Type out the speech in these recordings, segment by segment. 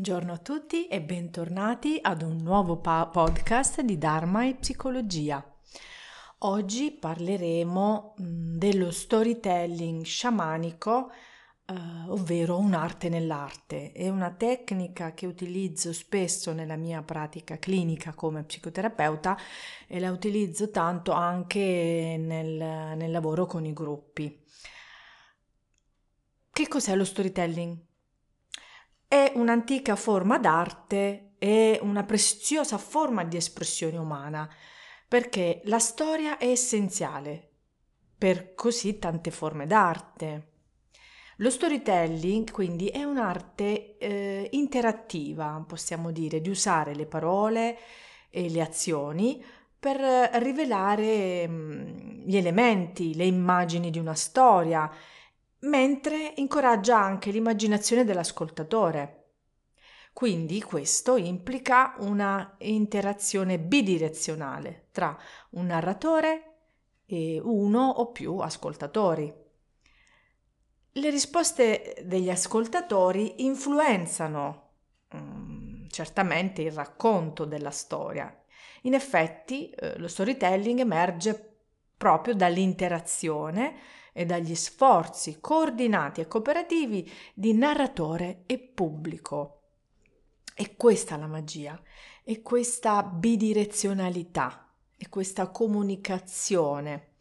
Buongiorno a tutti e bentornati ad un nuovo pa- podcast di Dharma e Psicologia. Oggi parleremo dello storytelling sciamanico, eh, ovvero un'arte nell'arte. È una tecnica che utilizzo spesso nella mia pratica clinica come psicoterapeuta e la utilizzo tanto anche nel, nel lavoro con i gruppi. Che cos'è lo storytelling? È un'antica forma d'arte e una preziosa forma di espressione umana, perché la storia è essenziale per così tante forme d'arte. Lo storytelling quindi è un'arte eh, interattiva, possiamo dire, di usare le parole e le azioni per rivelare mh, mm, gli elementi, le immagini di una storia mentre incoraggia anche l'immaginazione dell'ascoltatore. Quindi questo implica una interazione bidirezionale tra un narratore e uno o più ascoltatori. Le risposte degli ascoltatori influenzano um, certamente il racconto della storia. In effetti eh, lo storytelling emerge proprio dall'interazione e dagli sforzi coordinati e cooperativi di narratore e pubblico. È questa la magia, è questa bidirezionalità, è questa comunicazione.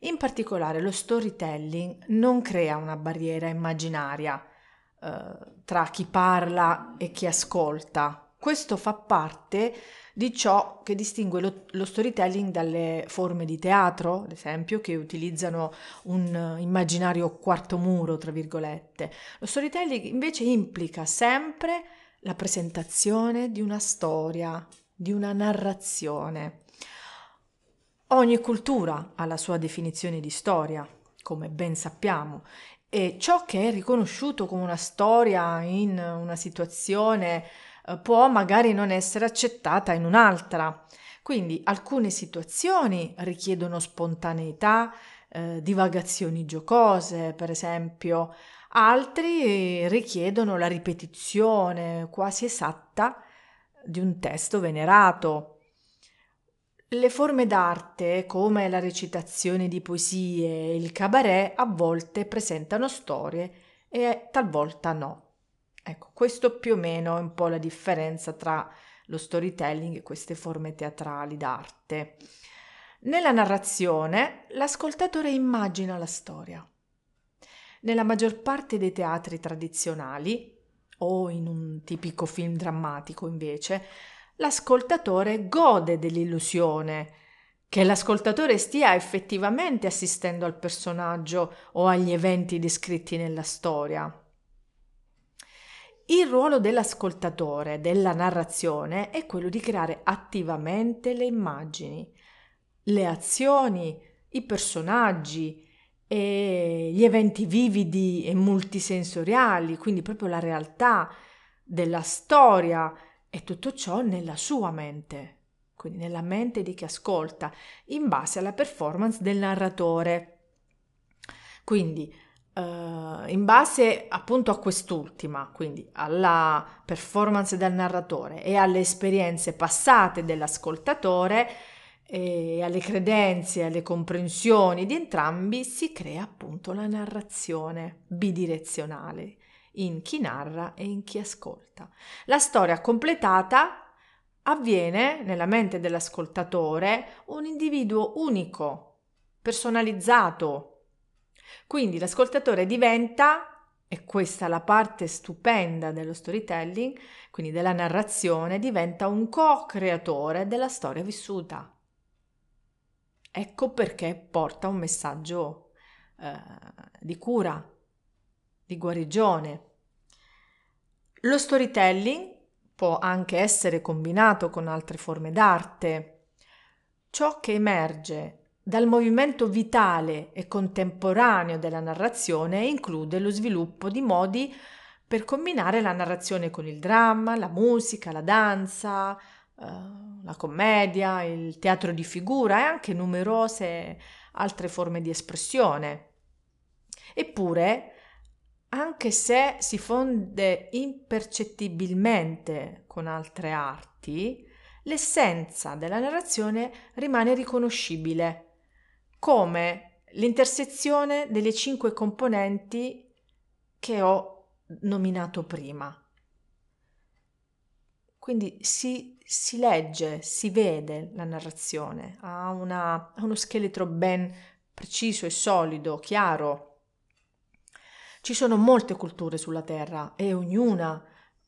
In particolare lo storytelling non crea una barriera immaginaria eh, tra chi parla e chi ascolta. Questo fa parte di ciò che distingue lo, lo, storytelling dalle forme di teatro, ad esempio, che utilizzano un immaginario quarto muro, tra virgolette. Lo storytelling invece implica sempre la presentazione di una storia, di una narrazione. Ogni cultura ha la sua definizione di storia, come ben sappiamo, e ciò che è riconosciuto come una storia in una situazione può magari non essere accettata in un'altra. Quindi alcune situazioni richiedono spontaneità, eh, divagazioni giocose, per esempio, altri richiedono la ripetizione quasi esatta di un testo venerato. Le forme d'arte, come la recitazione di poesie e il cabaret, a volte presentano storie e talvolta no. Ecco, questo più o meno è un po' la differenza tra lo storytelling e queste forme teatrali d'arte. Nella narrazione l'ascoltatore immagina la storia. Nella maggior parte dei teatri tradizionali, o in un tipico film drammatico invece, l'ascoltatore gode dell'illusione che l'ascoltatore stia effettivamente assistendo al personaggio o agli eventi descritti nella storia. Il ruolo dell'ascoltatore, della narrazione, è quello di creare attivamente le immagini, le azioni, i personaggi e gli eventi vividi e multisensoriali, quindi proprio la realtà della storia e tutto ciò nella sua mente, quindi nella mente di chi ascolta, in base alla performance del narratore. Quindi Uh, in base appunto a quest'ultima, quindi alla performance del narratore e alle esperienze passate dell'ascoltatore e alle credenze e alle comprensioni di entrambi, si crea appunto la narrazione bidirezionale in chi narra e in chi ascolta. La storia completata avviene nella mente dell'ascoltatore un individuo unico, personalizzato, quindi l'ascoltatore diventa, e questa è la parte stupenda dello storytelling, quindi della narrazione, diventa un co-creatore della storia vissuta. Ecco perché porta un messaggio eh, di cura, di guarigione. Lo storytelling può anche essere combinato con altre forme d'arte. Ciò che emerge dal movimento vitale e contemporaneo della narrazione include lo sviluppo di modi per combinare la narrazione con il dramma, la musica, la danza, eh, la commedia, il teatro di figura e anche numerose altre forme di espressione. Eppure, anche se si fonde impercettibilmente con altre arti, l'essenza della narrazione rimane riconoscibile come l'intersezione delle cinque componenti che ho nominato prima. Quindi si, si legge, si vede la narrazione, ha, una, uno scheletro ben preciso e solido, chiaro. Ci sono molte culture sulla Terra e ognuna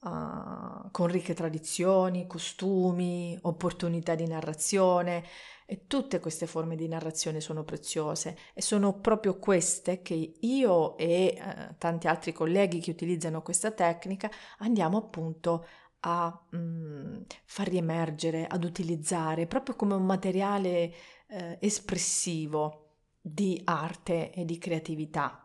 uh, con ricche tradizioni, costumi, opportunità di narrazione e tutte queste forme di narrazione sono preziose e sono proprio queste che io e uh, tanti altri colleghi che utilizzano questa tecnica andiamo appunto a mm, far riemergere, ad utilizzare proprio come un materiale eh, espressivo di arte e di creatività.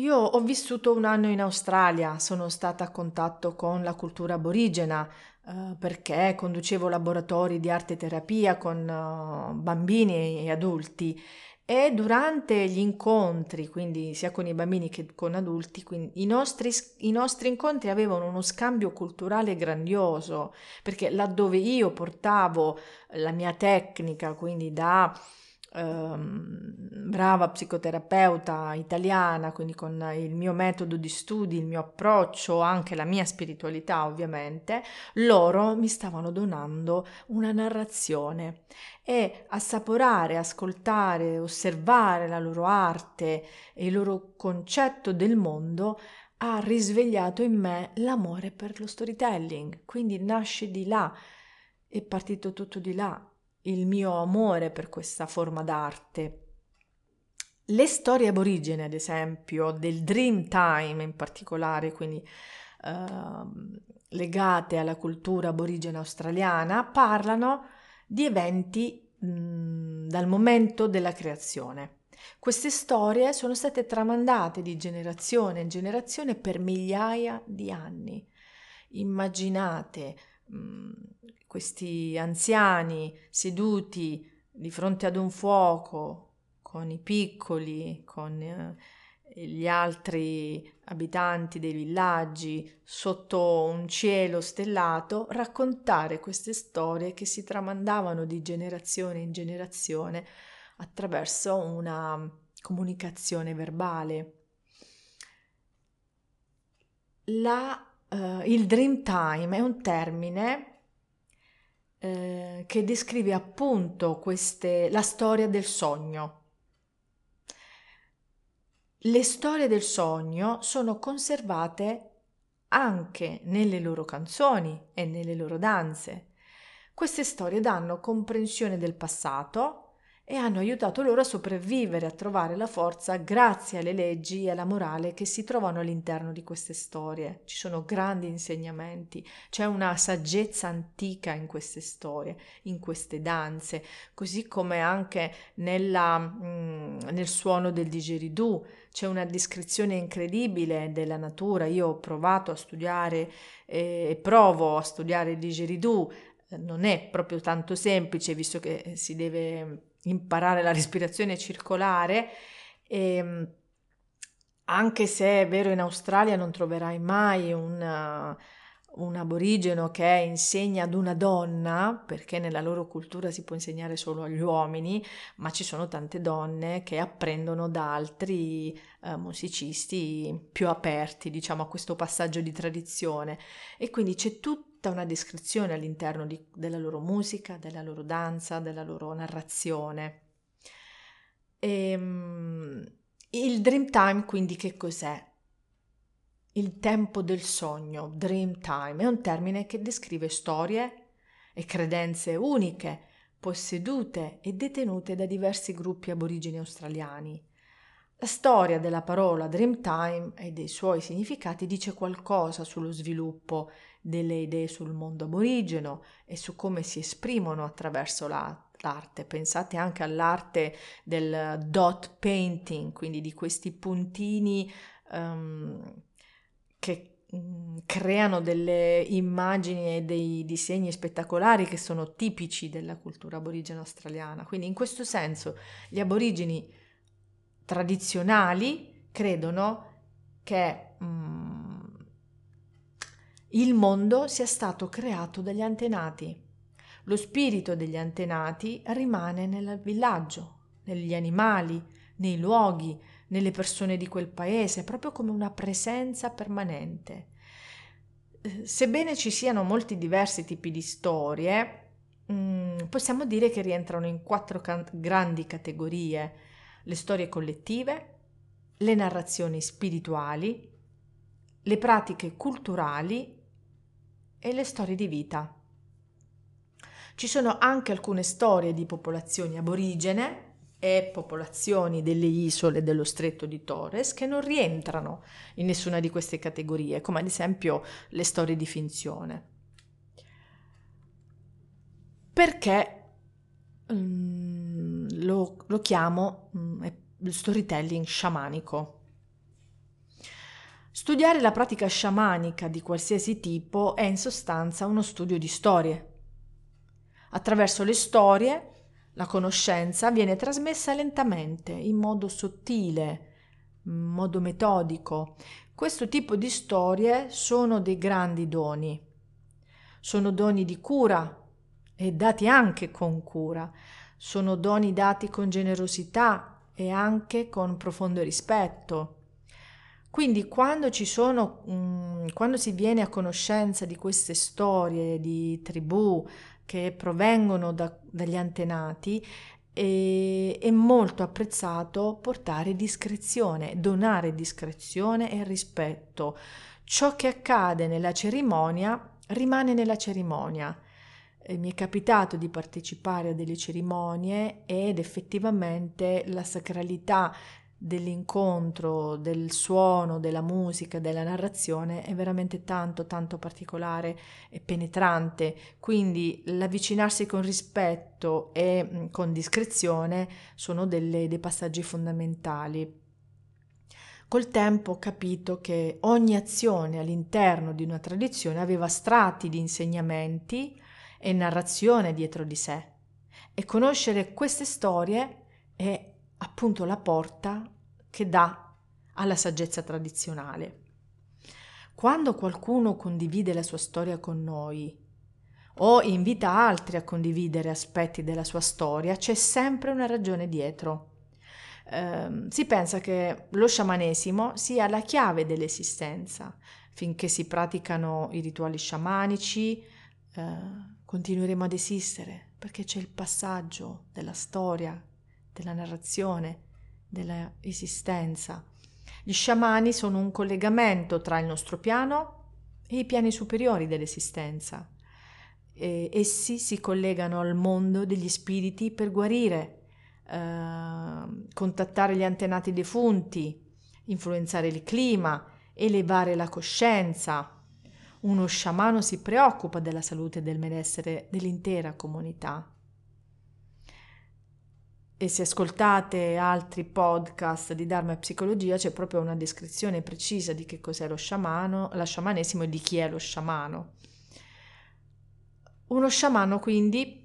Io ho vissuto un anno in Australia, sono stata a contatto con la cultura aborigena eh, perché conducevo laboratori di arte terapia con uh, bambini e adulti. E durante gli incontri, quindi sia con i bambini che con adulti, i nostri, i nostri incontri avevano uno scambio culturale grandioso, perché laddove io portavo la mia tecnica, quindi da brava psicoterapeuta italiana, quindi con il mio metodo di studi, il mio approccio, anche la mia spiritualità ovviamente, loro mi stavano donando una narrazione. E assaporare, ascoltare, osservare la loro arte e il loro concetto del mondo ha risvegliato in me l'amore per lo storytelling, quindi nasce di là, è partito tutto di là, il mio amore per questa forma d'arte. Le storie aborigene, ad esempio, del Dream Time in particolare, quindi eh, legate alla cultura aborigena australiana, parlano di eventi mh, dal momento della creazione. Queste storie sono state tramandate di generazione in generazione per migliaia di anni. Immaginate mh, questi anziani seduti di fronte ad un fuoco con i piccoli, con eh, gli altri abitanti dei villaggi, sotto un cielo stellato, raccontare queste storie che si tramandavano di generazione in generazione attraverso una comunicazione verbale. La, uh, il dream time è un termine eh, che descrive appunto queste, la storia del sogno. Le storie del sogno sono conservate anche nelle loro canzoni e nelle loro danze. Queste storie danno comprensione del passato, e hanno aiutato loro a sopravvivere, a trovare la forza grazie alle leggi e alla morale che si trovano all'interno di queste storie. Ci sono grandi insegnamenti, c'è una saggezza antica in queste storie, in queste danze, così come anche nella, mm, nel suono del digeridoo. C'è una descrizione incredibile della natura. Io ho provato a studiare e provo a studiare il digeridoo. Non è proprio tanto semplice, visto che si deve imparare la respirazione circolare. E, ehm, anche se è vero in Australia non troverai mai un, un aborigeno che insegna ad una donna, perché nella loro cultura si può insegnare solo agli uomini, ma ci sono tante donne che apprendono da altri eh, musicisti più aperti, diciamo, a questo passaggio di tradizione. E quindi c'è tutta una descrizione all'interno di, della loro musica, della loro danza, della loro narrazione. E, um, il dream time quindi che cos'è? Il tempo del sogno, dream time, è un termine che descrive storie e credenze uniche, possedute e detenute da diversi gruppi aborigeni australiani. La storia della parola Dreamtime e dei suoi significati dice qualcosa sullo sviluppo delle idee sul mondo aborigeno e su come si esprimono attraverso l'arte. Pensate anche all'arte del dot painting, quindi di questi puntini um, creano delle immagini e dei disegni spettacolari che sono tipici della cultura aborigena australiana. Quindi in questo senso gli aborigeni tradizionali credono che mm, il mondo sia stato creato dagli antenati. Lo spirito degli antenati rimane nel villaggio, negli animali, nei luoghi, nelle persone di quel paese, proprio come una presenza permanente. Eh, sebbene ci siano molti diversi tipi di storie, mm, possiamo dire che rientrano in quattro can- grandi categorie. Le storie collettive, le narrazioni spirituali, le pratiche culturali e le storie di vita. Ci sono anche alcune storie di popolazioni aborigene e popolazioni delle isole dello stretto di Torres che non rientrano in nessuna di queste categorie, come ad esempio le storie di finzione. Perché um, lo, lo, chiamo um, storytelling sciamanico? Studiare la pratica sciamanica di qualsiasi tipo è in sostanza uno studio di storie. Attraverso le storie la conoscenza viene trasmessa lentamente, in modo sottile, in modo metodico. Questo tipo di storie sono dei grandi doni. Sono doni di cura e dati anche con cura. Sono doni dati con generosità e anche con profondo rispetto. Quindi quando ci sono, mh, quando si viene a conoscenza di queste storie di tribù, che provengono da, dagli antenati e, è molto apprezzato portare discrezione, donare discrezione e rispetto. Ciò che accade nella cerimonia rimane nella cerimonia. E mi è capitato di partecipare a delle cerimonie ed effettivamente la sacralità dell'incontro, del suono, della musica, della narrazione è veramente tanto, tanto particolare e penetrante. Quindi l'avvicinarsi con rispetto e mm, con discrezione sono delle, dei passaggi fondamentali. Col tempo ho capito che ogni azione all'interno di una tradizione aveva strati di insegnamenti e narrazione dietro di sé e conoscere queste storie è appunto la porta che dà alla saggezza tradizionale. Quando qualcuno condivide la sua storia con noi o invita altri a condividere aspetti della sua storia, c'è sempre una ragione dietro. Eh, si pensa che lo sciamanesimo sia la chiave dell'esistenza. Finché si praticano i rituali sciamanici, eh, continueremo ad esistere perché c'è il passaggio della storia della narrazione, della esistenza. Gli sciamani sono un collegamento tra il nostro piano e i piani superiori dell'esistenza. E essi si collegano al mondo degli spiriti per guarire, eh, contattare gli antenati defunti, influenzare il clima, elevare la coscienza. Uno sciamano si preoccupa della salute e del benessere dell'intera comunità. E se ascoltate altri podcast di Dharma e psicologia c'è proprio una descrizione precisa di che cos'è lo sciamano, la sciamanesimo e di chi è lo sciamano. Uno sciamano quindi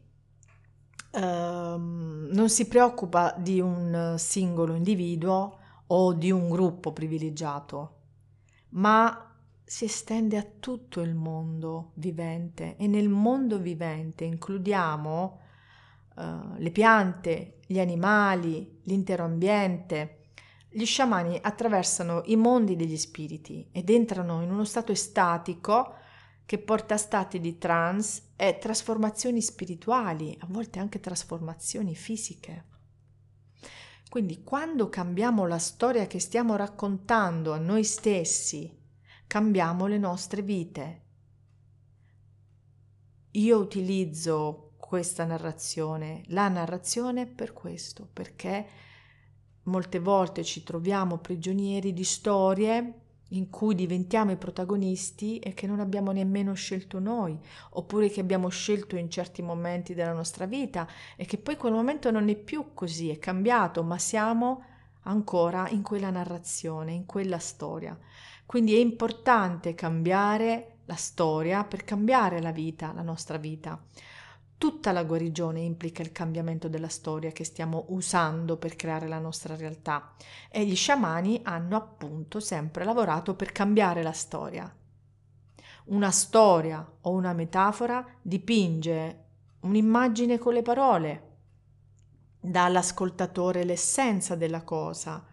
ehm, non si preoccupa di un singolo individuo o di un gruppo privilegiato, ma si estende a tutto il mondo vivente e nel mondo vivente includiamo uh, le piante, gli animali, l'intero ambiente. Gli sciamani attraversano i mondi degli spiriti ed entrano in uno stato estatico che porta a stati di trance e trasformazioni spirituali, a volte anche trasformazioni fisiche. Quindi quando cambiamo la storia che stiamo raccontando a noi stessi, cambiamo le nostre vite. Io utilizzo questa narrazione, la narrazione per questo, perché molte volte ci troviamo prigionieri di storie in cui diventiamo i protagonisti e che non abbiamo nemmeno scelto noi, oppure che abbiamo scelto in certi momenti della nostra vita e che poi quel momento non è più così, è cambiato, ma siamo ancora in quella narrazione, in quella storia. Quindi è importante cambiare la storia per cambiare la vita, la nostra vita Tutta la guarigione implica il cambiamento della storia che stiamo usando per creare la nostra realtà e gli sciamani hanno appunto sempre lavorato per cambiare la storia. Una storia o una metafora dipinge un'immagine con le parole, dà all'ascoltatore l'essenza della cosa,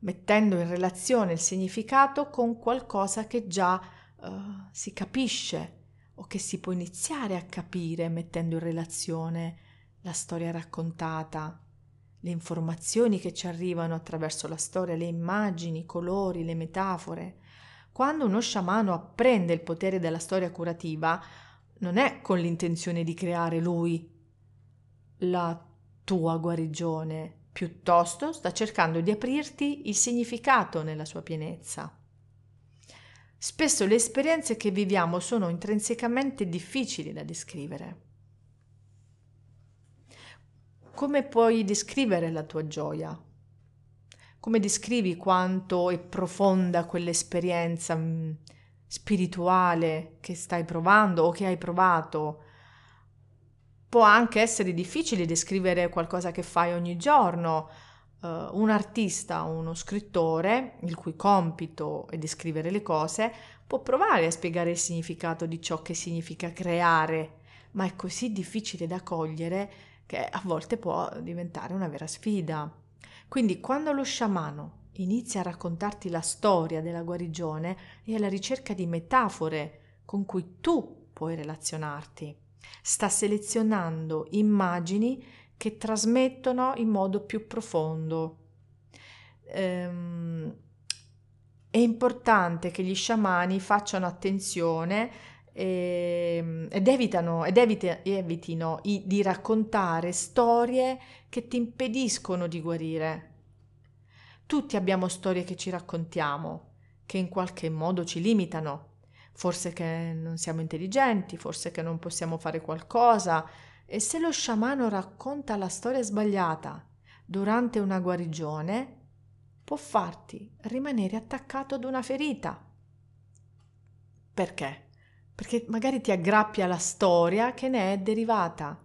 mettendo in relazione il significato con qualcosa che già uh, si capisce o che si può iniziare a capire mettendo in relazione la storia raccontata, le informazioni che ci arrivano attraverso la storia, le immagini, i colori, le metafore. Quando uno sciamano apprende il potere della storia curativa, non è con l'intenzione di creare lui la tua guarigione, piuttosto sta cercando di aprirti il significato nella sua pienezza. Spesso le esperienze che viviamo sono intrinsecamente difficili da descrivere. Come puoi descrivere la tua gioia? Come descrivi quanto è profonda quell'esperienza mm, spirituale che stai provando o che hai provato? Può anche essere difficile descrivere qualcosa che fai ogni giorno, uh, un artista o uno scrittore, il cui compito è descrivere le cose, può provare a spiegare il significato di ciò che significa creare, ma è così difficile da cogliere che a volte può diventare una vera sfida. Quindi quando lo sciamano inizia a raccontarti la storia della guarigione è alla ricerca di metafore con cui tu puoi relazionarti. Sta selezionando immagini che trasmettono in modo più profondo. Ehm, è importante che gli sciamani facciano attenzione e, ed, evitano, ed evite, evitino i, di raccontare storie che ti impediscono di guarire. Tutti abbiamo storie che ci raccontiamo, che in qualche modo ci limitano, forse che non siamo intelligenti, forse che non possiamo fare qualcosa, e se lo sciamano racconta la storia sbagliata durante una guarigione, può farti rimanere attaccato ad una ferita. Perché? Perché magari ti aggrappi alla storia che ne è derivata.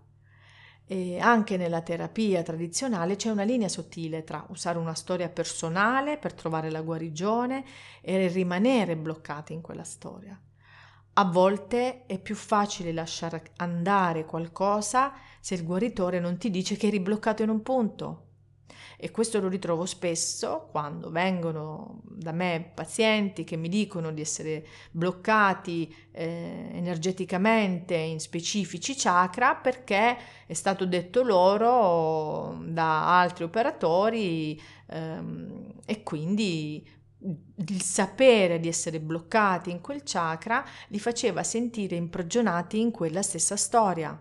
E anche nella terapia tradizionale c'è una linea sottile tra usare una storia personale per trovare la guarigione e rimanere bloccati in quella storia. A volte è più facile lasciare andare qualcosa se il guaritore non ti dice che eri bloccato in un punto. E questo lo ritrovo spesso quando vengono da me pazienti che mi dicono di essere bloccati eh, energeticamente in specifici chakra perché è stato detto loro da altri operatori ehm, e quindi il sapere di essere bloccati in quel chakra li faceva sentire imprigionati in quella stessa storia.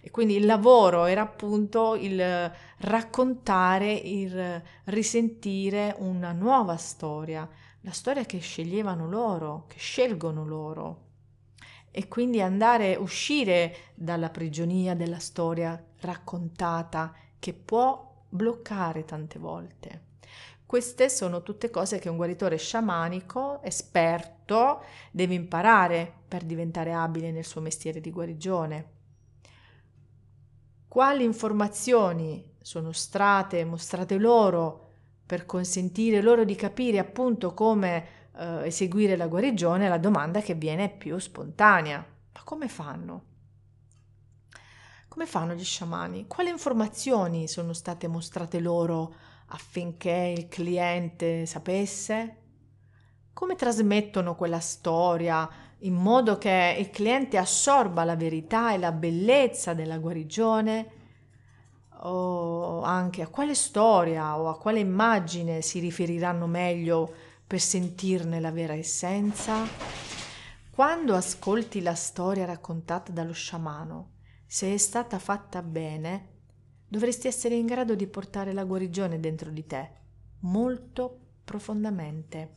E quindi il lavoro era appunto il raccontare, il risentire una nuova storia, la storia che sceglievano loro, che scelgono loro. E quindi andare, uscire dalla prigionia della storia raccontata che può bloccare tante volte. Queste sono tutte cose che un guaritore sciamanico, esperto, deve imparare per diventare abile nel suo mestiere di guarigione. Quali informazioni sono state mostrate loro per consentire loro di capire appunto come eh, eseguire la guarigione? La domanda che viene più spontanea. Ma come fanno? Come fanno gli sciamani? Quali informazioni sono state mostrate loro affinché il cliente sapesse? Come trasmettono quella storia in modo che il cliente assorba la verità e la bellezza della guarigione? O anche a quale storia o a quale immagine si riferiranno meglio per sentirne la vera essenza? Quando ascolti la storia raccontata dallo sciamano, se è stata fatta bene, dovresti essere in grado di portare la guarigione dentro di te, molto profondamente.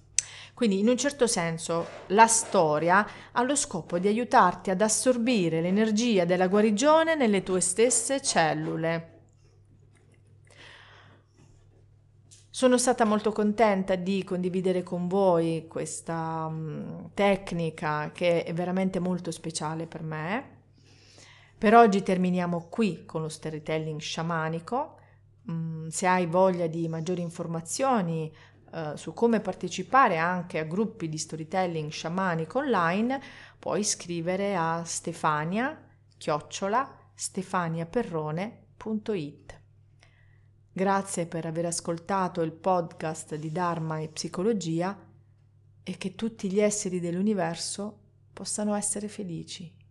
Quindi in un certo senso la storia ha lo scopo di aiutarti ad assorbire l'energia della guarigione nelle tue stesse cellule. Sono stata molto contenta di condividere con voi questa um, tecnica che è veramente molto speciale per me Per oggi terminiamo qui con lo storytelling sciamanico. Mm, se hai voglia di maggiori informazioni eh, su come partecipare anche a gruppi di storytelling sciamanico online, puoi scrivere a stefania chiocciola stefaniaperrone.it. Grazie per aver ascoltato il podcast di Dharma e Psicologia e che tutti gli esseri dell'universo possano essere felici.